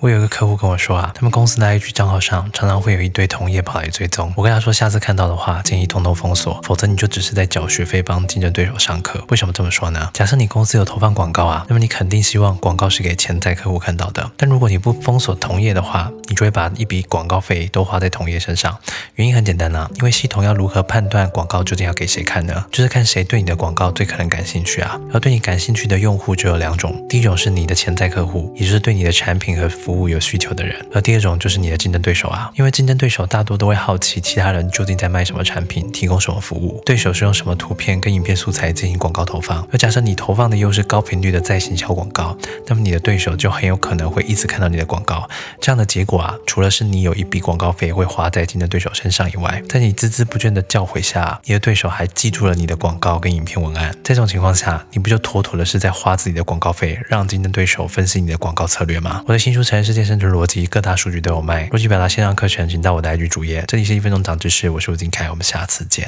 我有一个客户跟我说啊，他们公司的 IG 账号上常常会有一堆同业跑来追踪。我跟他说，下次看到的话，建议通通封锁，否则你就只是在缴学费帮竞争对手上课。为什么这么说呢？假设你公司有投放广告啊，那么你肯定希望广告是给潜在客户看到的。但如果你不封锁同业的话，你就会把一笔广告费都花在同业身上。原因很简单啊，因为系统要如何判断广告究竟要给谁看呢？就是看谁对你的广告最可能感兴趣啊。而对你感兴趣的用户就有两种，第一种是你的潜在客户，也就是对你的产品和服务有需求的人。而第二种就是你的竞争对手啊，因为竞争对手大多都会好奇其他人究竟在卖什么产品，提供什么服务，对手是用什么图片跟影片素材进行广告投放。而假设你投放的又是高频率的在行销广告，那么你的对手就很有可能会一直看到你的广告。这样的结果啊，除了是你有一笔广告费会花在竞争对手身上以外，在你孜孜不倦的教诲下，你的对手还记住了你的广告跟影片文案。在这种情况下，你不就妥妥的是在花自己的广告费，让竞争对手分析你的广告策略吗？我的新书《成全世界生存逻辑》。各大数据都有卖。逻辑表达线上课程，请到我的 IG 主页。这里是一分钟涨知识，我是吴金凯，我们下次见。